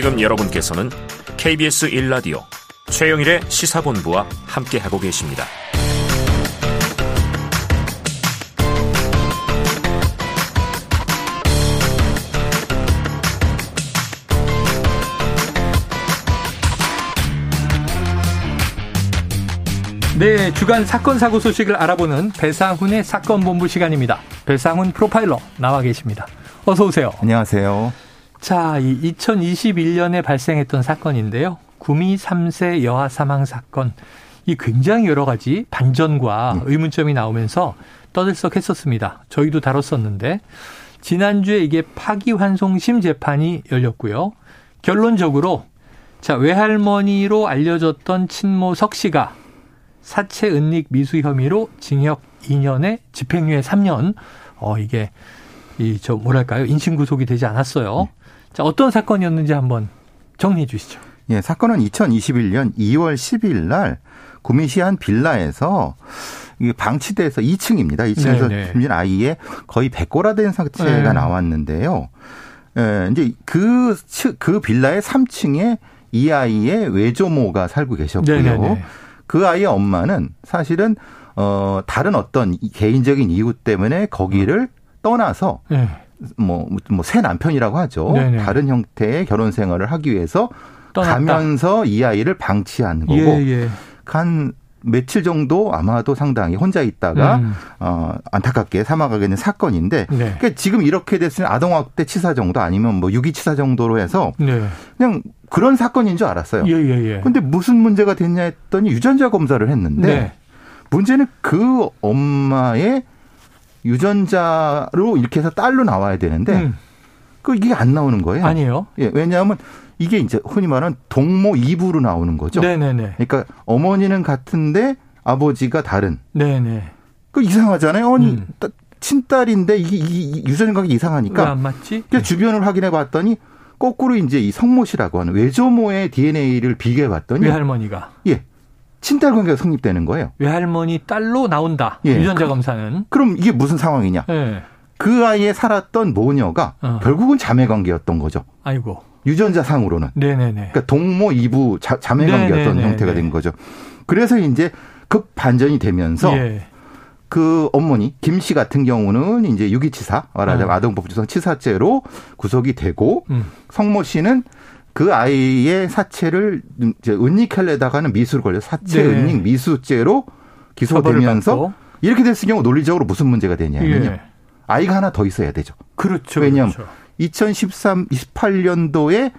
지금 여러분께서는 KBS 1라디오 최영일의 시사본부와 함께하고 계십니다. 네, 주간 사건 사고 소식을 알아보는 배상훈의 사건 본부 시간입니다. 배상훈 프로파일러 나와 계십니다. 어서 오세요. 안녕하세요. 자, 이 2021년에 발생했던 사건인데요. 구미 3세 여아 사망 사건. 이 굉장히 여러 가지 반전과 네. 의문점이 나오면서 떠들썩했었습니다. 저희도 다뤘었는데 지난주에 이게 파기환송심 재판이 열렸고요. 결론적으로 자 외할머니로 알려졌던 친모 석 씨가 사체 은닉 미수 혐의로 징역 2년에 집행유예 3년. 어 이게 이 저 뭐랄까요 인신 구속이 되지 않았어요. 네. 자 어떤 사건이었는지 한번 정리해 주시죠. 예, 사건은 2021년 2월 10일 날 구미시 한 빌라에서 방치돼서 2층입니다. 2층에서 네네. 숨진 아이의 거의 백골화된 상태가 네. 나왔는데요. 예, 이제 그, 그 빌라의 3층에 이 아이의 외조모가 살고 계셨고요. 네네네. 그 아이의 엄마는 사실은 어 다른 어떤 개인적인 이유 때문에 거기를 떠나서 네. 뭐 뭐 새 남편이라고 하죠. 네네. 다른 형태의 결혼 생활을 하기 위해서 떠났다. 가면서 이 아이를 방치한 거고 예, 예. 한 며칠 정도 아마도 상당히 혼자 있다가 음. 어 안타깝게 사망하게 된 사건인데 네. 그러니까 지금 이렇게 됐으면 아동학대 치사 정도 아니면 뭐 유기 치사 정도로 해서 네. 그냥 그런 사건인 줄 알았어요. 예, 예, 예. 근데 무슨 문제가 됐냐 했더니 유전자 검사를 했는데 네. 문제는 그 엄마의 유전자로 이렇게 해서 딸로 나와야 되는데 음. 그 이게 안 나오는 거예요. 아니에요. 예, 왜냐하면 이게 이제 흔히 말하는 동모 이부로 나오는 거죠. 네네네. 그러니까 어머니는 같은데 아버지가 다른. 네네. 그 이상하잖아요. 아니 음. 친딸인데 이게, 이게 유전자가 이상하니까. 왜 안 맞지? 네. 주변을 확인해 봤더니 거꾸로 이제 이 성모 씨라고 하는 외조모의 DNA를 비교해 봤더니 외할머니가 예. 친딸 관계가 성립되는 거예요. 외할머니 딸로 나온다. 예. 유전자 그, 검사는. 그 럼 이게 무슨 상황이냐? 예. 그 아이에 살았던 모녀가 어. 결국은 자매 관계였던 거죠. 아이고. 유전자 상으로는. 네네네. 그러니까 동모 이부 자, 매 관계였던 네네네. 형태가 된 거죠. 그래서 이제 급 반전이 되면서 예. 그 어머니 김 씨 같은 경우는 이제 유기치사 말하자면 어. 아동법조상 치사죄로 구속이 되고 음. 성모 씨는 그 아이의 사체를 이제 은닉하려다가는 미수를 걸려 사체 네. 은닉 미수죄로 기소되면서 이렇게 됐을 경우 논리적으로 무슨 문제가 되냐면요. 예. 아이가 하나 더 있어야 되죠. 그렇죠. 왜냐하면 그렇죠. 2013, 28년도에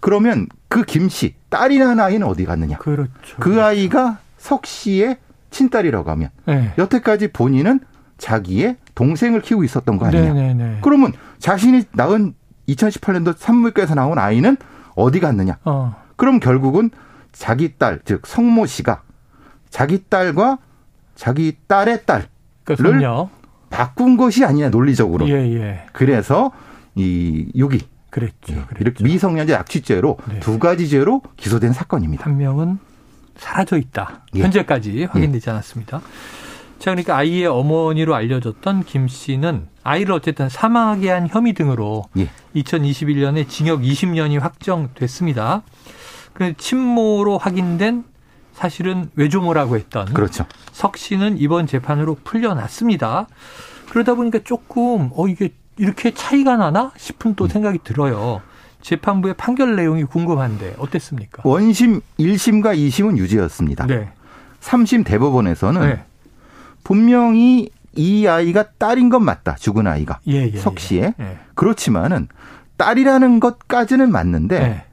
그러면 그 김 씨, 딸이라는 아이는 어디 갔느냐. 그렇죠. 그 아이가 석 씨의 친딸이라고 하면 네. 여태까지 본인은 자기의 동생을 키우고 있었던 거 아니냐. 네네네. 네, 네. 그러면 자신이 낳은 2018년도 산물가에서 나온 아이는 어디 갔느냐. 어. 그럼 결국은 자기 딸, 즉 성모 씨가 자기 딸과 자기 딸의 딸을 그러니까 바꾼 것이 아니냐 논리적으로. 예, 예. 그래서 이 유기 그랬죠. 예, 그랬죠. 이렇게 미성년자 약취죄로 네. 두 가지 죄로 기소된 사건입니다. 한 명은 사라져 있다. 예. 현재까지 확인되지 예. 않았습니다. 자, 그러니까 아이의 어머니로 알려졌던 김 씨는 아이를 어쨌든 사망하게 한 혐의 등으로 예. 2021년에 징역 20년이 확정됐습니다. 그 친모로 확인된 사실은 외조모라고 했던 그렇죠. 석 씨는 이번 재판으로 풀려났습니다. 그러다 보니까 조금 어 이게 이렇게 차이가 나나 싶은 또 음. 생각이 들어요. 재판부의 판결 내용이 궁금한데 어땠습니까? 원심 1심과 2심은 유죄였습니다. 네. 3심 대법원에서는 네. 분명히 이 아이가 딸인 건 맞다. 죽은 아이가. 예, 예, 석 씨의. 예. 그렇지만은 딸이라는 것까지는 맞는데 예.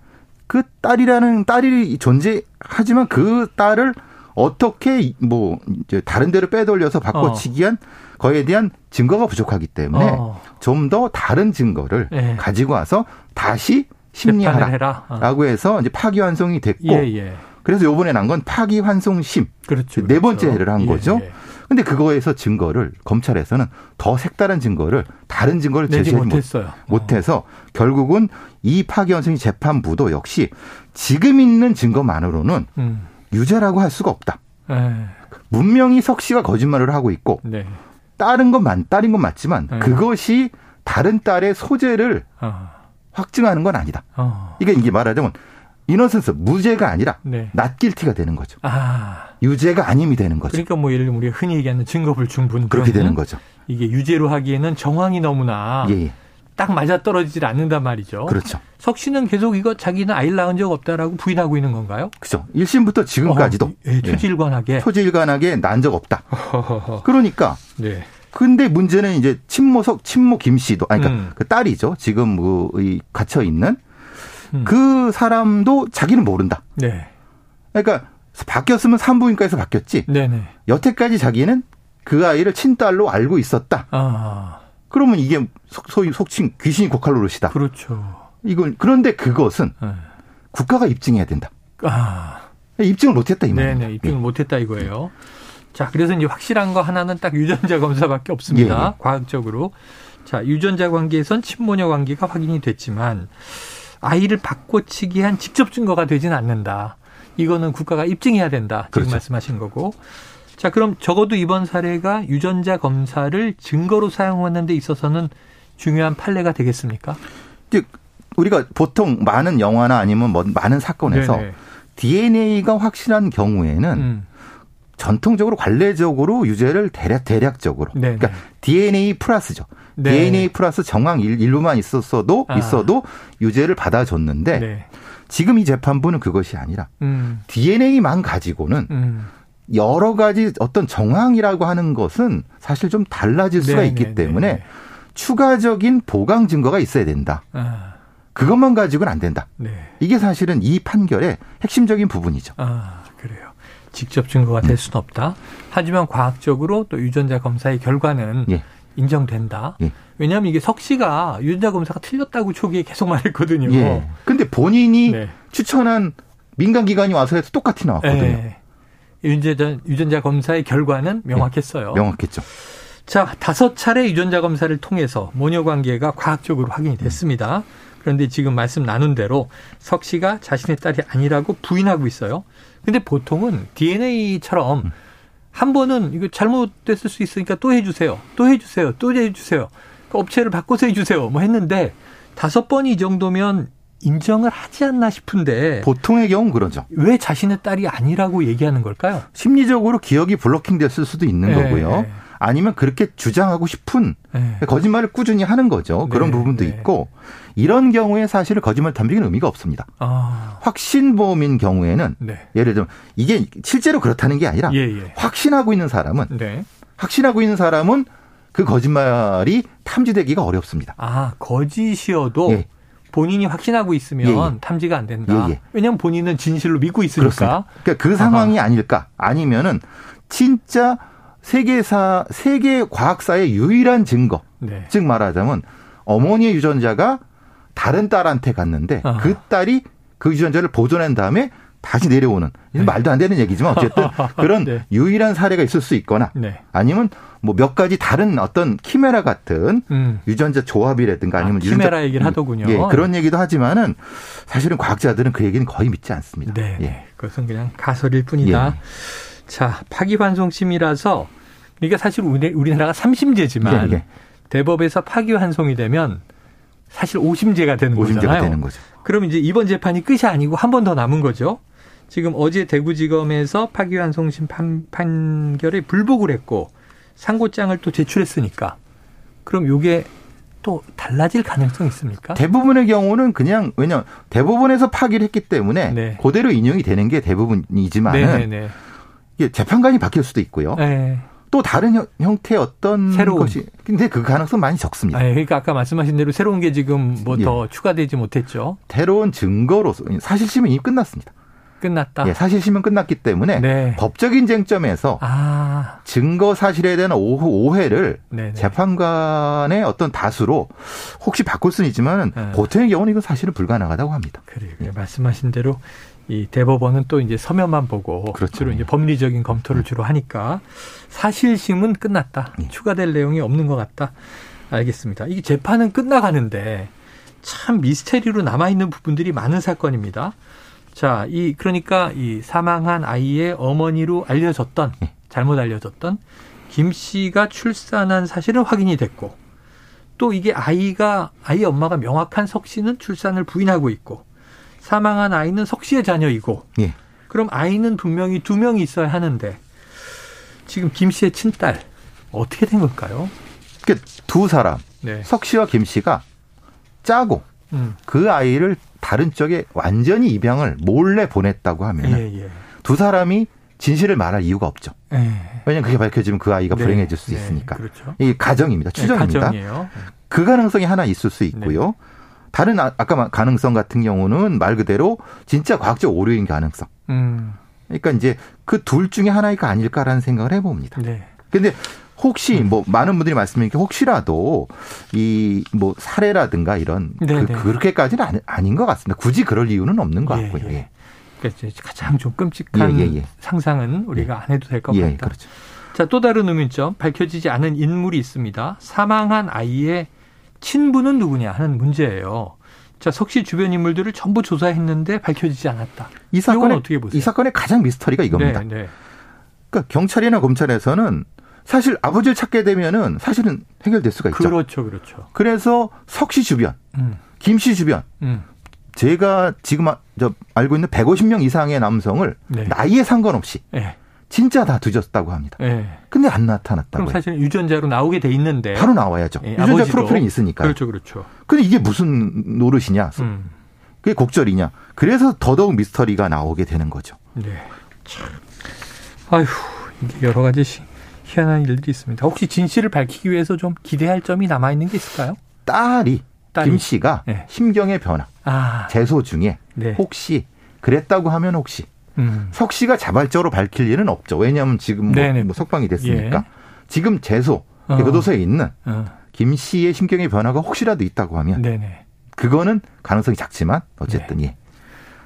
그 딸이라는 딸이 존재하지만 그 딸을 어떻게 뭐 이제 다른 데로 빼돌려서 바꿔치기한 어. 거에 대한 증거가 부족하기 때문에 어. 좀더 다른 증거를 예. 가지고 와서 다시 심리하라라고 어. 해서 이제 파기환송이 됐고 예, 예. 그래서 요번에 난 건 파기환송심 그렇죠, 네 번째를 그렇죠. 한 거죠. 근데 그거에서 증거를 검찰에서는 더 색다른 증거를 다른 증거를 제시하지 못했어요. 못해서 어. 결국은 이 파기환송이 재판부도 역시 지금 있는 증거만으로는 음. 유죄라고 할 수가 없다. 에. 예. 분명히 석 씨가 거짓말을 하고 있고 네. 다른 건 맞, 딸인 건 맞지만 에. 그것이 다른 딸의 소재를 어. 확증하는 건 아니다. 어. 이게 이게 말하자면 이너센스 무죄가 아니라 네. 낫길티가 되는 거죠. 아. 유죄가 아님이 되는 거죠. 그러니까 뭐 예를 들면 우리가 흔히 얘기하는 증거불충분 그렇게 되는 거죠. 이게 유죄로 하기에는 정황이 너무나 예, 예. 딱 맞아 떨어지질 않는단 말이죠. 그렇죠. 석 씨는 계속 이거 자기는 아이를 낳은 적 없다라고 부인하고 있는 건가요? 그죠. 1심부터 지금까지도 어, 예, 초질관하게 예. 초질관하게 난 적 없다. 그러니까 네. 근데 문제는 이제 친모석 친모 김 씨도 아니 그러니까 음. 그 딸이죠. 지금 뭐이 갇혀 있는 음. 그 사람도 자기는 모른다. 네. 그러니까 바뀌었으면 산부인과에서 바뀌었지. 네네. 여태까지 자기는 그 아이를 친딸로 알고 있었다. 아. 그러면 이게 소위 속칭 귀신이 고칼 노릇이다. 그렇죠. 이건 그런데 그것은 네. 국가가 입증해야 된다. 아. 입증을 못했다 이 말이에요. 네네 입증을 네. 못했다 이거예요. 자 그래서 이제 확실한 거 하나는 딱 유전자 검사밖에 없습니다. 예. 예. 과학적으로. 자 유전자 관계에선 친모녀 관계가 확인이 됐지만 아이를 바꿔치기 한 직접 증거가 되지는 않는다. 이거는 국가가 입증해야 된다. 지금 그렇죠. 말씀하신 거고. 자, 그럼 적어도 이번 사례가 유전자 검사를 증거로 사용하는 데 있어서는 중요한 판례가 되겠습니까? 우리가 보통 많은 영화나 아니면 뭐 많은 사건에서 네네. DNA가 확실한 경우에는 음. 전통적으로 관례적으로 유죄를 대략 대략적으로 네네. 그러니까 DNA 플러스죠. 네. DNA 플러스 정황 일부만 있었어도 아. 있어도 유죄를 받아줬는데 네. 지금 이 재판부는 그것이 아니라 음. DNA만 가지고는 음. 여러 가지 어떤 정황이라고 하는 것은 사실 좀 달라질 수가 네 있기 네, 때문에 네, 네. 추가적인 보강 증거가 있어야 된다. 아. 그것만 가지고는 안 된다. 네. 이게 사실은 이 판결의 핵심적인 부분이죠. 아, 그래요. 직접 증거가 될 수는 없다. 하지만 과학적으로 또 유전자 검사의 결과는 예. 인정된다. 예. 왜냐하면 이게 석 씨가 유전자 검사가 틀렸다고 초기에 계속 말했거든요. 예. 근데 본인이 네. 추천한 민간 기관이 와서 해서 똑같이 나왔거든요. 예. 유전자, 유전자 검사의 결과는 명확했어요. 예. 명확했죠. 자, 다섯 차례 유전자 검사를 통해서 모녀 관계가 과학적으로 확인이 됐습니다. 그런데 지금 말씀 나눈 대로 석 씨가 자신의 딸이 아니라고 부인하고 있어요. 근데 보통은 DNA처럼 음. 한 번은 이거 잘못됐을 수 있으니까 또 해주세요. 또 해주세요. 또 해주세요. 그 업체를 바꿔서 해주세요. 뭐 했는데 다섯 번이 이 정도면 인정을 하지 않나 싶은데 보통의 경우는 그러죠. 왜 자신의 딸이 아니라고 얘기하는 걸까요? 심리적으로 기억이 블로킹됐을 수도 있는 네, 거고요. 네. 아니면 그렇게 주장하고 싶은 네. 거짓말을 꾸준히 하는 거죠. 그런 네, 부분도 네. 있고 이런 경우에 사실 거짓말 탐지기는 의미가 없습니다. 아. 확신보험인 경우에는 네. 예를 들면 이게 실제로 그렇다는 게 아니라 예, 예. 확신하고 있는 사람은 네. 확신하고 있는 사람은 그 거짓말이 탐지되기가 어렵습니다. 아 거짓이어도 예. 본인이 확신하고 있으면 예, 예. 탐지가 안 된다. 예, 왜냐하면 본인은 진실로 믿고 있으니까. 그렇습니다. 그러니까 그 상황이. 아닐까? 아니면은 진짜 세계사 세계 과학사의 유일한 증거. 네. 즉 말하자면 어머니의 유전자가 다른 딸한테 갔는데 아하. 그 딸이 그 유전자를 보존한 다음에 다시 내려오는 네. 말도 안 되는 얘기지만 어쨌든 그런 네. 유일한 사례가 있을 수 있거나 네. 아니면 뭐 몇 가지 다른 어떤 키메라 같은 음. 유전자 조합이라든가 아니면 아, 키메라 유전자, 얘기를 하더군요. 예, 그런 얘기도 하지만은 사실은 과학자들은 그 얘기는 거의 믿지 않습니다. 네, 예. 그것은 그냥 가설일 뿐이다. 예. 자, 파기환송심이라서 이게 사실 우리나라가 3심제지만 예, 예. 대법에서 파기환송이 되면 사실 5심제가 되는 5심제가 거잖아요. 되는 거죠. 그럼 이제 이번 재판이 끝이 아니고 한 번 더 남은 거죠. 지금 어제 대구지검에서 파기환송심 판, 판결에 불복을 했고 상고장을 또 제출했으니까 그럼 요게 또 달라질 가능성이 있습니까? 대부분의 경우는 그냥 왜냐 대법원에서 파기를 했기 때문에 네. 그대로 인용이 되는 게 대부분이지만은 네, 네, 네. 재판관이 바뀔 수도 있고요. 네. 또 다른 형, 태의 어떤 새로운 것이 근데 그 가능성 많이 적습니다. 아, 그러니까 아까 말씀하신 대로 새로운 게 지금 뭐더 예. 추가되지 못했죠. 새로운 증거로서 사실심은 이미 끝났습니다. 끝났다. 예, 사실 심은 끝났기 때문에 네. 법적인 쟁점에서 아. 증거 사실에 대한 오해를 네네. 재판관의 어떤 다수로 혹시 바꿀 수는 있지만 네. 보통의 경우는 이건 사실은 불가능하다고 합니다. 그래요. 예. 말씀하신 대로 이 대법원은 또 이제 서면만 보고 그렇죠. 주로 이제 법리적인 검토를 음. 주로 하니까 사실심은 끝났다. 예. 추가될 내용이 없는 것 같다. 알겠습니다. 이게 재판은 끝나가는데 참 미스테리로 남아 있는 부분들이 많은 사건입니다. 자, 이 그러니까 이 사망한 아이의 어머니로 알려졌던 예. 잘못 알려졌던 김 씨가 출산한 사실은 확인이 됐고 또 이게 아이가 아이 엄마가 명확한 석 씨는 출산을 부인하고 있고 사망한 아이는 석 씨의 자녀이고 예. 그럼 아이는 분명히 두 명이 있어야 하는데 지금 김 씨의 친딸 어떻게 된 걸까요? 그두 사람 네. 석 씨와 김 씨가 짜고 음. 그 아이를 다른 쪽에 완전히 입양을 몰래 보냈다고 하면 예, 예. 두 사람이 진실을 말할 이유가 없죠. 예. 왜냐하면 그게 밝혀지면 그 아이가 네. 불행해질 수 네. 있으니까. 그렇죠. 이 가정입니다. 네, 추정입니다. 그 가능성이 하나 있을 수 있고요. 네. 다른 아, 아까 가능성 같은 경우는 말 그대로 진짜 과학적 오류인 가능성. 음. 그러니까 이제 그 둘 중에 하나가 아닐까라는 생각을 해봅니다. 네. 근데 혹시 음. 뭐 많은 분들이 주신 혹시라도 이 뭐 사례라든가 이런 그, 그렇게까지는 아닌 것 같습니다. 굳이 그럴 이유는 없는 것 예, 같고요. 예. 예. 그러니까 가장 좀 끔찍한 예, 예, 예. 상상은 우리가 안 해도 될 것 같다. 그렇죠. 자, 또 다른 의문점 밝혀지지 않은 인물이 있습니다. 사망한 아이의 친부는 누구냐 하는 문제예요. 자, 석씨 주변 인물들을 전부 조사했는데 밝혀지지 않았다. 이 사건 어떻게 보세요? 이 사건의 가장 미스터리가 이겁니다. 네, 네. 그러니까 경찰이나 검찰에서는 사실 아버지를 찾게 되면은 사실은 해결될 수가 있죠. 그렇죠, 그렇죠. 그래서 석 씨 주변, 음. 김씨 주변, 음. 제가 지금 저 알고 있는 150명 이상의 남성을 네. 나이에 상관없이 네. 진짜 다 뒤졌다고 합니다. 네. 근데 안 나타났다고. 그럼 사실 유전자로 나오게 돼 있는데 바로 나와야죠. 네, 유전자 프로필이 있으니까. 그렇죠, 그렇죠. 근데 이게 무슨 노릇이냐? 음. 그게 곡절이냐? 그래서 더더욱 미스터리가 나오게 되는 거죠. 네. 참. 아휴, 이게 여러 가지 희한한 일들이 있습니다. 혹시 진실을 밝히기 위해서 좀 기대할 점이 남아 있는 게 있을까요? 딸이, 딸이. 김 씨가 네. 심경의 변화, 아. 재소 중에 네. 혹시 그랬다고 하면 혹시 음. 석 씨가 자발적으로 밝힐 일은 없죠. 왜냐하면 지금 뭐, 뭐 석방이 됐으니까. 예. 지금 재소 어. 교도소에 있는 어. 김 씨의 심경의 변화가 혹시라도 있다고 하면 네네. 그거는 가능성이 작지만 어쨌든 네. 예.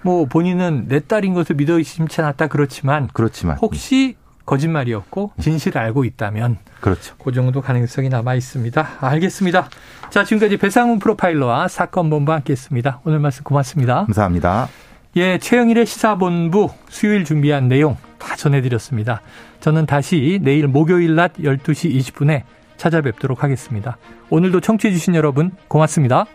뭐 본인은 내 딸인 것을 믿어 심치 않았다 그렇지만 그렇지만 혹시 거짓말이었고 진실을 알고 있다면 그렇죠. 그 정도 가능성이 남아 있습니다. 알겠습니다. 자, 지금까지 배상훈 프로파일러와 사건 본부 함께했습니다. 오늘 말씀 고맙습니다. 감사합니다. 예, 최영일의 시사본부 수요일 준비한 내용 다 전해드렸습니다. 저는 다시 내일 목요일 낮 12시 20분에 찾아뵙도록 하겠습니다. 오늘도 청취해주신 여러분 고맙습니다.